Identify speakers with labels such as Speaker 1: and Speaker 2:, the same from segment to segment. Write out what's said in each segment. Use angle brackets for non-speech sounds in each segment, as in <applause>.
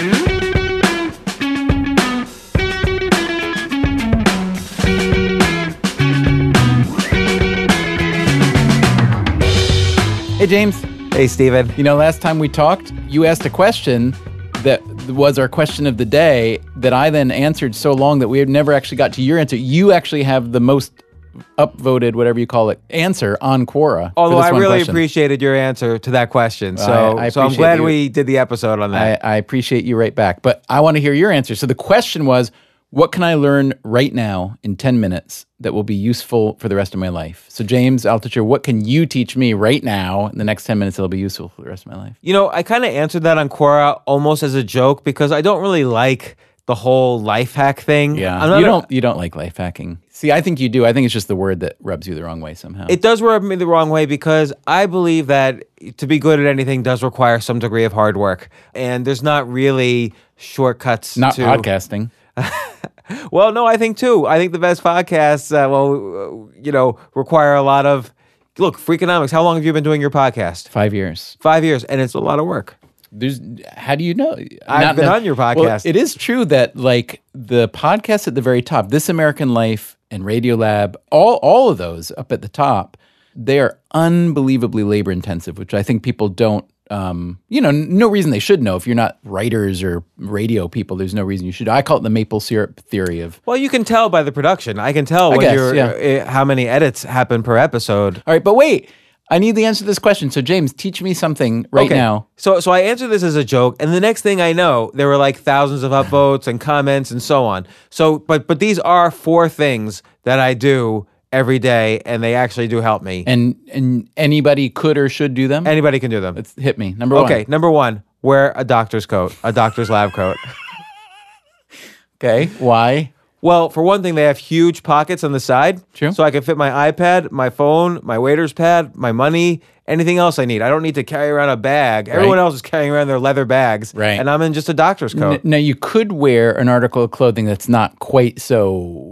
Speaker 1: Hey, James.
Speaker 2: Hey, Steven.
Speaker 1: You know, last time we talked, you asked a question that was our question of the day that I then answered so long that we had never actually got to your answer. You actually have the most upvoted, whatever you call it, answer on Quora.
Speaker 2: Although I really
Speaker 1: question.
Speaker 2: appreciate your answer to that question. So,
Speaker 1: I- I
Speaker 2: so I'm glad
Speaker 1: you.
Speaker 2: we did the episode on that.
Speaker 1: I, I appreciate you right back. But I want to hear your answer. So the question was, what can I learn right now in 10 minutes that will be useful for the rest of my life? So James Altucher, what can you teach me right now in the next 10 minutes that'll be useful for the rest of my life?
Speaker 2: You know, I kind of answered that on Quora almost as a joke because I don't really like the whole life hack thing.
Speaker 1: Yeah. You
Speaker 2: a-
Speaker 1: don't you don't like life hacking. See, I think you do. I think it's just the word that rubs you the wrong way somehow.
Speaker 2: It does rub me the wrong way because I believe that to be good at anything does require some degree of hard work, and there's not really shortcuts.
Speaker 1: Not
Speaker 2: to,
Speaker 1: podcasting. <laughs>
Speaker 2: Well, no, I think too. I think the best podcasts, uh, well, uh, you know, require a lot of. Look, Freakonomics. How long have you been doing your podcast?
Speaker 1: 5 years.
Speaker 2: Five years, and it's a lot of work.
Speaker 1: There's how do you know?
Speaker 2: I've been on your
Speaker 1: Well,
Speaker 2: podcast.
Speaker 1: it is true that like the podcast at the very top, This American Life and Radio Lab, all all of those up at the top, they are unbelievably labor intensive, which I think people don't. Um, you know, no reason they should know. If you're not writers or radio people, there's no reason you should. I call it the maple syrup theory of.
Speaker 2: Well, you can tell by the production. I can tell
Speaker 1: guess, yeah.
Speaker 2: uh, how many edits happen per episode.
Speaker 1: All right, but wait, I need the answer to this question. So, James, teach me something right
Speaker 2: Okay.
Speaker 1: now.
Speaker 2: So so I answered this as a joke, and the next thing I know, there were like thousands of upvotes and comments and so on. So but but these are four things that I do every day, and they actually do help me.
Speaker 1: And and anybody could or should do them.
Speaker 2: Anybody can do them.
Speaker 1: Let's hit me. Number one.
Speaker 2: Okay, number one, wear a doctor's coat, a doctor's lab coat. <laughs>
Speaker 1: Okay. Why?
Speaker 2: Well, for one thing, they have huge pockets on the side.
Speaker 1: True.
Speaker 2: So I can fit my iPad, my phone, my waiter's pad, my money, anything else I need. I don't need to carry around a bag. Everyone else is carrying around their leather bags.
Speaker 1: Right.
Speaker 2: And I'm in just a doctor's coat.
Speaker 1: N- now you could wear an article of clothing that's not quite so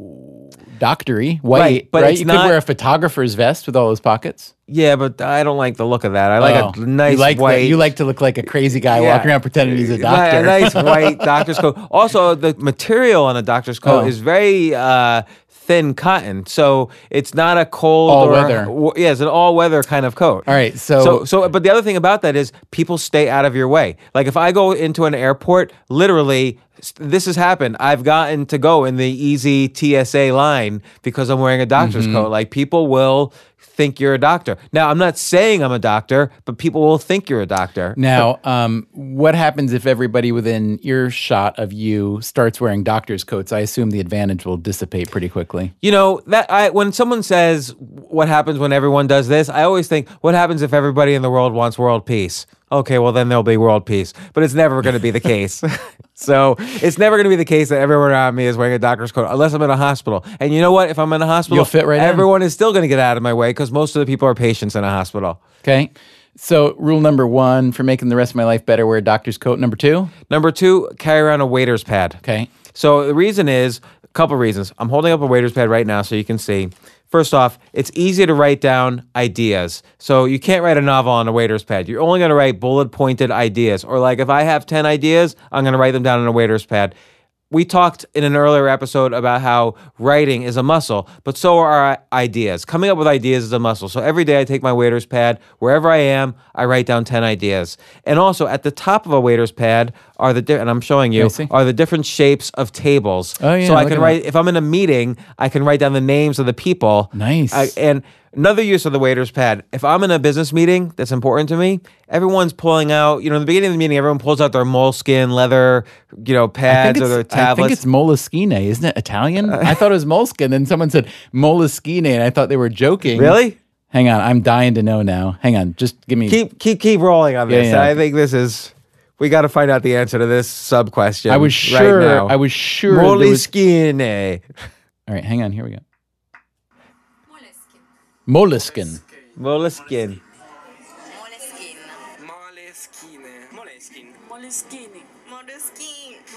Speaker 1: doctory, white,
Speaker 2: Right, but
Speaker 1: right? you
Speaker 2: not-
Speaker 1: could wear a photographer's vest with all those pockets.
Speaker 2: yeah, but I don't like the look of that. I like
Speaker 1: Oh,
Speaker 2: a nice
Speaker 1: you like
Speaker 2: white.
Speaker 1: The, you like to look like a crazy guy
Speaker 2: Yeah.
Speaker 1: walking around pretending he's a doctor.
Speaker 2: A nice <laughs> white doctor's coat. Also, the material on a doctor's coat
Speaker 1: Oh.
Speaker 2: is very uh, thin cotton, so it's not a cold
Speaker 1: All
Speaker 2: or
Speaker 1: weather.
Speaker 2: yeah, it's an all weather kind of coat.
Speaker 1: All right, so-
Speaker 2: so so, but the other thing about that is people stay out of your way. Like if I go into an airport, literally. This has happened. I've gotten to go in the easy TSA line because I'm wearing a doctor's
Speaker 1: Mm-hmm.
Speaker 2: coat. Like people will think you're a doctor. Now, I'm not saying I'm a doctor, but people will think you're a doctor.
Speaker 1: Now, um, what happens if everybody within earshot of you starts wearing doctor's coats? I assume the advantage will dissipate pretty quickly.
Speaker 2: You know that I when someone says what happens when everyone does this, I always think what happens if everybody in the world wants world peace. Okay, well then there'll be world peace, but it's never going to be the case. <laughs> so it's never going to be the case that everyone around me is wearing a doctor's coat unless I'm in a hospital. And you know what? If I'm in a hospital,
Speaker 1: You'll fit right in.
Speaker 2: everyone is still going to get out of my way because most of the people are patients in a hospital.
Speaker 1: Okay. So, rule number one for making the rest of my life better: wear a doctor's coat. Number two.
Speaker 2: Number two, carry around a waiter's pad.
Speaker 1: Okay.
Speaker 2: So the reason is a couple reasons. I'm holding up a waiter's pad right now so you can see. First off, it's easy to write down ideas. So you can't write a novel on a waiter's pad. You're only going to write bullet pointed ideas. Or like if I have 10 ideas, I'm going to write them down on a waiter's pad. We talked in an earlier episode about how writing is a muscle, but so are our ideas. Coming up with ideas is a muscle. So every day I take my waiter's pad, wherever I am, I write down 10 ideas. And also at the top of a waiter's pad are the, di- and I'm showing you, are the different shapes of tables.
Speaker 1: Oh, yeah,
Speaker 2: So I can write, if I'm in a meeting, I can write down the names of the people.
Speaker 1: Nice.
Speaker 2: I- and another use of the waiter's pad, if I'm in a business meeting that's important to me, everyone's pulling out, you know, in the beginning of the meeting, everyone pulls out their moleskin leather, you know, pads or their
Speaker 1: I think it's Moleskine, isn't it Italian? Uh, I thought it was Moleskine. Then someone said Moleskine, and I thought they were joking.
Speaker 2: really?
Speaker 1: Hang on, I'm dying to know now. Hang on, just give me.
Speaker 2: Keep, keep, keep rolling on
Speaker 1: Yeah,
Speaker 2: this.
Speaker 1: yeah.
Speaker 2: I think this is, we got to find out the answer to this sub question.
Speaker 1: I was sure.
Speaker 2: right
Speaker 1: sure.
Speaker 2: now.
Speaker 1: I was sure. there was- all right, hang on. Here we go.
Speaker 3: Moleskine.
Speaker 1: Moleskine.
Speaker 2: Moleskine.
Speaker 3: Moleskine.
Speaker 4: Moleskine. Moleskine.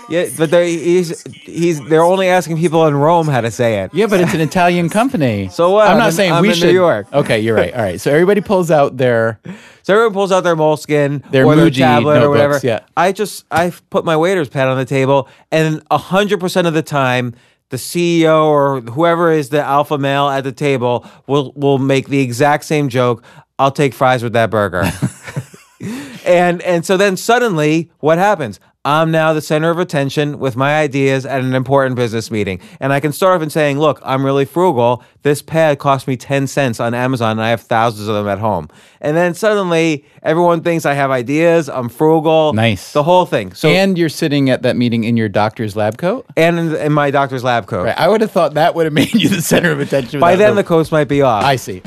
Speaker 2: Yeah, but they're, he's he's they're only asking people in Rome how to say it.
Speaker 1: Yeah, but it's an Italian <laughs> company.
Speaker 2: So what?
Speaker 1: I'm not
Speaker 2: in-
Speaker 1: saying
Speaker 2: I'm
Speaker 1: we
Speaker 2: in New
Speaker 1: should.
Speaker 2: York.
Speaker 1: Okay, you're right. All right. So everybody pulls out their. <laughs>
Speaker 2: So everyone pulls out their moleskin
Speaker 1: Their
Speaker 2: or their tablet or whatever.
Speaker 1: yeah.
Speaker 2: I just I put my waiter's pad on the table, and hundred percent of the time, the CEO or whoever is the alpha male at the table will will make the exact same joke. I'll take fries with that burger. <laughs> and and so then suddenly, what happens? I'm now the center of attention with my ideas at an important business meeting. And I can start off in saying, look, I'm really frugal. This pad cost me 10 cents on Amazon and I have thousands of them at home. And then suddenly everyone thinks I have ideas, I'm frugal.
Speaker 1: Nice.
Speaker 2: The whole thing. So
Speaker 1: and you're sitting at that meeting in your doctor's lab coat.
Speaker 2: and in, in my doctor's lab coat.
Speaker 1: Right. I would have thought that would have <laughs> made you the center of attention.
Speaker 2: By then the coats might be off.
Speaker 1: I see.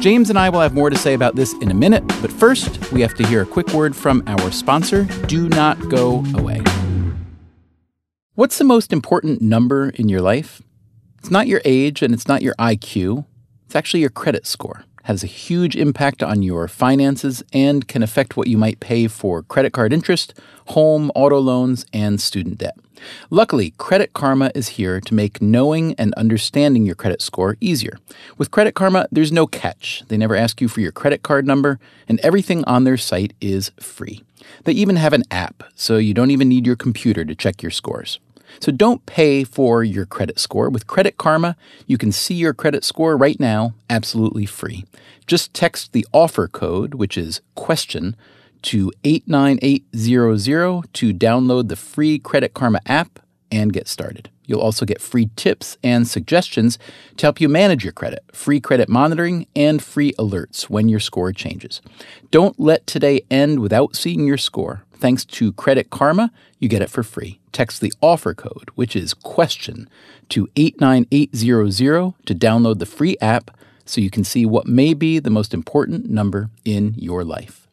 Speaker 1: James and I will have more to say about this in a minute, but first, we have to hear a quick word from our sponsor. Do not go away. What's the most important number in your life? It's not your age and it's not your IQ. It's actually your credit score. Has a huge impact on your finances and can affect what you might pay for credit card interest, home, auto loans, and student debt. Luckily, Credit Karma is here to make knowing and understanding your credit score easier. With Credit Karma, there's no catch. They never ask you for your credit card number, and everything on their site is free. They even have an app, so you don't even need your computer to check your scores. So don't pay for your credit score. With Credit Karma, you can see your credit score right now absolutely free. Just text the offer code, which is question, to 89800 to download the free Credit Karma app and get started. You'll also get free tips and suggestions to help you manage your credit, free credit monitoring, and free alerts when your score changes. Don't let today end without seeing your score. Thanks to Credit Karma, you get it for free. Text the offer code, which is question, to 89800 to download the free app so you can see what may be the most important number in your life.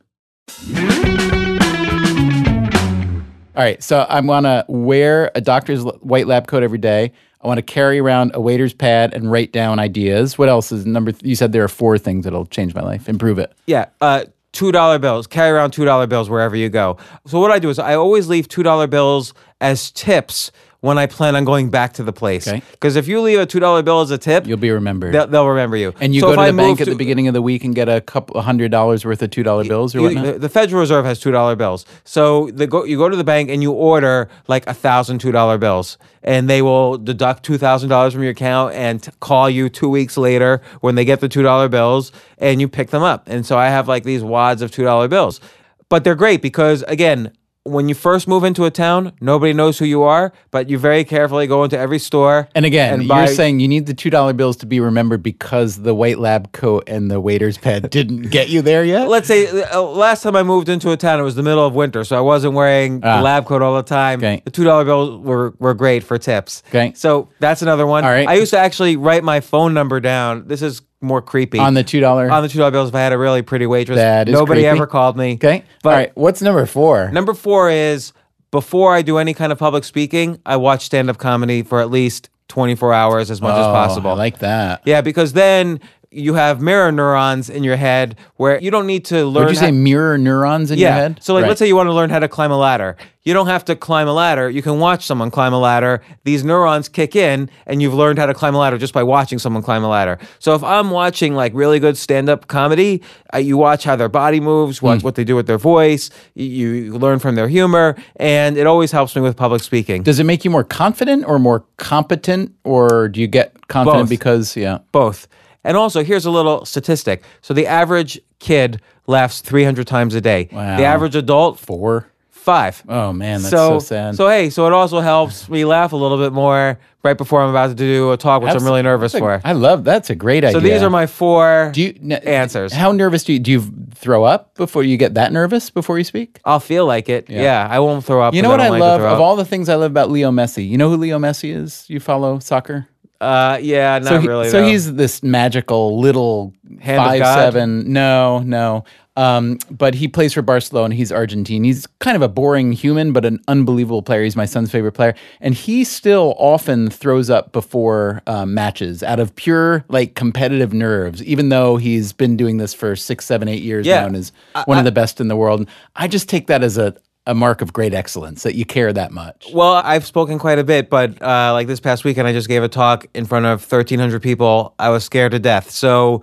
Speaker 1: All right, so I want to wear a doctor's white lab coat every day. I want to carry around a waiter's pad and write down ideas. What else is number? Th- you said there are four things that'll change my life, improve it.
Speaker 2: Yeah, uh, two dollar bills. Carry around two dollar bills wherever you go. So what I do is I always leave two dollar bills as tips when I plan on going back to the place.
Speaker 1: Okay.
Speaker 2: Because if you leave a two dollar bill as a tip,
Speaker 1: You'll be remembered.
Speaker 2: they'll, they'll remember you.
Speaker 1: and you
Speaker 2: So
Speaker 1: go to
Speaker 2: I
Speaker 1: the bank at the beginning of the week and get a couple hundred dollars worth of two dollar bills or
Speaker 2: you-
Speaker 1: whatnot.
Speaker 2: the, the Federal Reserve has two dollar bills. So the go, you go to the bank and you order like a thousand two dollar bills, and they will deduct two thousand dollars from your account and t- call you two weeks later when they get the two dollar bills, and you pick them up. And so I have like these wads of two dollar bills, but they're great because again. When you first move into a town, nobody knows who you are, but you very carefully go into every store.
Speaker 1: And again,
Speaker 2: and
Speaker 1: you're saying you need the two dollar bills to be remembered because the white lab coat and the waiter's pad <laughs> didn't get you there yet.
Speaker 2: let's say uh, last time I moved into a town, it was the middle of winter, so I wasn't wearing
Speaker 1: Ah.
Speaker 2: the lab coat all the time.
Speaker 1: Okay.
Speaker 2: The two dollar bills were were great for tips.
Speaker 1: Okay.
Speaker 2: so that's another one.
Speaker 1: All right.
Speaker 2: I used to actually write my phone number down. This is more creepy
Speaker 1: on the two dollar.
Speaker 2: on the two dollar bills. If I had a really pretty waitress,
Speaker 1: That is
Speaker 2: nobody
Speaker 1: creepy.
Speaker 2: ever called me.
Speaker 1: okay.
Speaker 2: but
Speaker 1: All right. What's number four?
Speaker 2: number four is before I do any kind of public speaking, I watch stand up comedy for at least twenty four hours as much as
Speaker 1: Oh,
Speaker 2: possible.
Speaker 1: I like that.
Speaker 2: yeah, because then. You have mirror neurons in your head where you don't need to learn.
Speaker 1: Would you
Speaker 2: how-
Speaker 1: say mirror neurons in
Speaker 2: yeah.
Speaker 1: your head?
Speaker 2: So like
Speaker 1: Right.
Speaker 2: let's say you want to learn how to climb a ladder. You don't have to climb a ladder. You can watch someone climb a ladder. These neurons kick in and you've learned how to climb a ladder just by watching someone climb a ladder. So if I'm watching like really good stand-up comedy, uh, you watch how their body moves, watch
Speaker 1: Hmm.
Speaker 2: what they do with their voice, you, you learn from their humor, and it always helps me with public speaking.
Speaker 1: Does it make you more confident or more competent, or do you get confident
Speaker 2: Both.
Speaker 1: because yeah?
Speaker 2: Both. And also, here's a little statistic. So the average kid laughs 300 times a day.
Speaker 1: Wow.
Speaker 2: The average adult,
Speaker 1: Four.
Speaker 2: five.
Speaker 1: Oh man, that's so, sad.
Speaker 2: So hey, so it also helps me laugh a little bit more right before I'm about to do a talk, which I'm really nervous
Speaker 1: a-
Speaker 2: for.
Speaker 1: I love that's a great idea.
Speaker 2: So these are my four
Speaker 1: do you, n-
Speaker 2: answers.
Speaker 1: How nervous do you do you throw up before you get that nervous before you speak?
Speaker 2: I'll feel like it. Yeah, I won't throw up.
Speaker 1: You know what I,
Speaker 2: don't like
Speaker 1: love of all the things I love about Leo Messi. You know who Leo Messi is? You follow soccer?
Speaker 2: Uh, yeah, not
Speaker 1: so he-
Speaker 2: really.
Speaker 1: so
Speaker 2: though.
Speaker 1: he's this magical little
Speaker 2: Hand
Speaker 1: five seven. No, no. Um, but he plays for Barcelona. And he's Argentine. He's kind of a boring human, but an unbelievable player. He's my son's favorite player, and he still often throws up before um, matches out of pure like competitive nerves. Even though he's been doing this for six, seven, eight years
Speaker 2: Yeah.
Speaker 1: now, and is one of the best in the world. I just take that as a a mark of great excellence that you care that much.
Speaker 2: Well, I've spoken quite a bit, but uh, like this past weekend, I just gave a talk in front of 1,300 people. I was scared to death. So,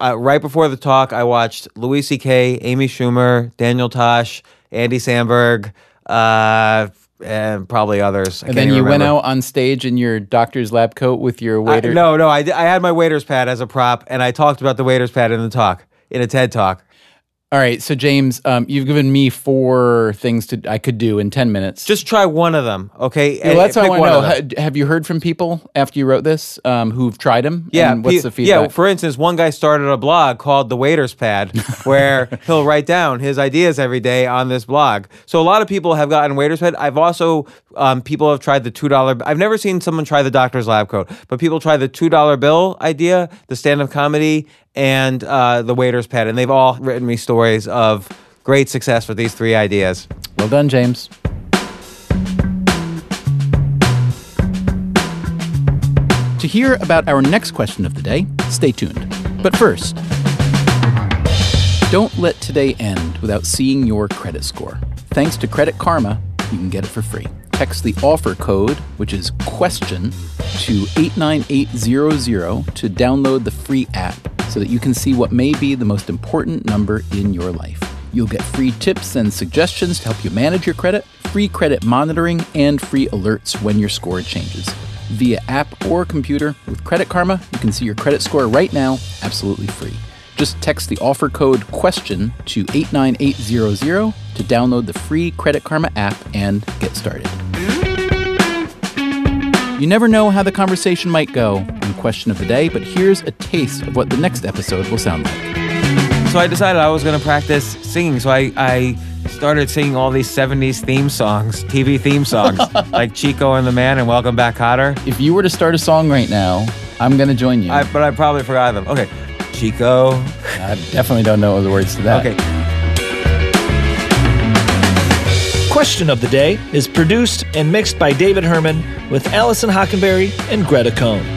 Speaker 2: uh, right before the talk, I watched Louis C.K., Amy Schumer, Daniel Tosh, Andy Samberg, uh, and probably others. I
Speaker 1: And then you went out on stage in your doctor's lab coat with your
Speaker 2: I-
Speaker 1: waiter.
Speaker 2: no, no, I, I had my waiter's pad as a prop, and I talked about the waiter's pad in the talk, in a TED talk.
Speaker 1: All right, so James, um, you've given me four things to I could do in ten minutes.
Speaker 2: Just try one of them, okay?
Speaker 1: well, that's what I know. Ha- have you heard from people after you wrote this um, who've tried them?
Speaker 2: Yeah,
Speaker 1: and what's
Speaker 2: pe-
Speaker 1: the feedback?
Speaker 2: Yeah, for instance, one guy started a blog called The Waiter's Pad <laughs> where he'll write down his ideas every day on this blog. So a lot of people have gotten Waiter's Pad. I've also um, people have tried the two dollar. I've never seen someone try the Doctor's Lab Coat, but people try the two dollar bill idea, the stand up comedy, and uh, the Waiter's Pad, and they've all written me stories of great success with these three ideas.
Speaker 1: well done, James. To hear about our next question of the day, stay tuned. But first, don't let today end without seeing your credit score. Thanks to Credit Karma, you can get it for free. Text the offer code, which is question, to 89800 to download the free app so that you can see what may be the most important number in your life. You'll get free tips and suggestions to help you manage your credit, free credit monitoring, and free alerts when your score changes. Via app or computer, with Credit Karma, you can see your credit score right now, absolutely free. Just text the offer code question to 89800 to download the free Credit Karma app and get started. You never know how the conversation might go on Question of the Day, but here's a taste of what the next episode will sound like.
Speaker 2: So I decided I was going to practice singing. So I, I started singing all these 70s theme songs, TV theme songs, <laughs> like Chico and the Man and Welcome Back Kotter.
Speaker 1: If you were to start a song right now, I'm going to join you.
Speaker 2: I, but I probably forgot them. Okay. Chico.
Speaker 1: I definitely don't know the words to that.
Speaker 2: Okay.
Speaker 4: Question of the Day is produced and mixed by David Herman with Allison Hockenberry and Greta Cohn.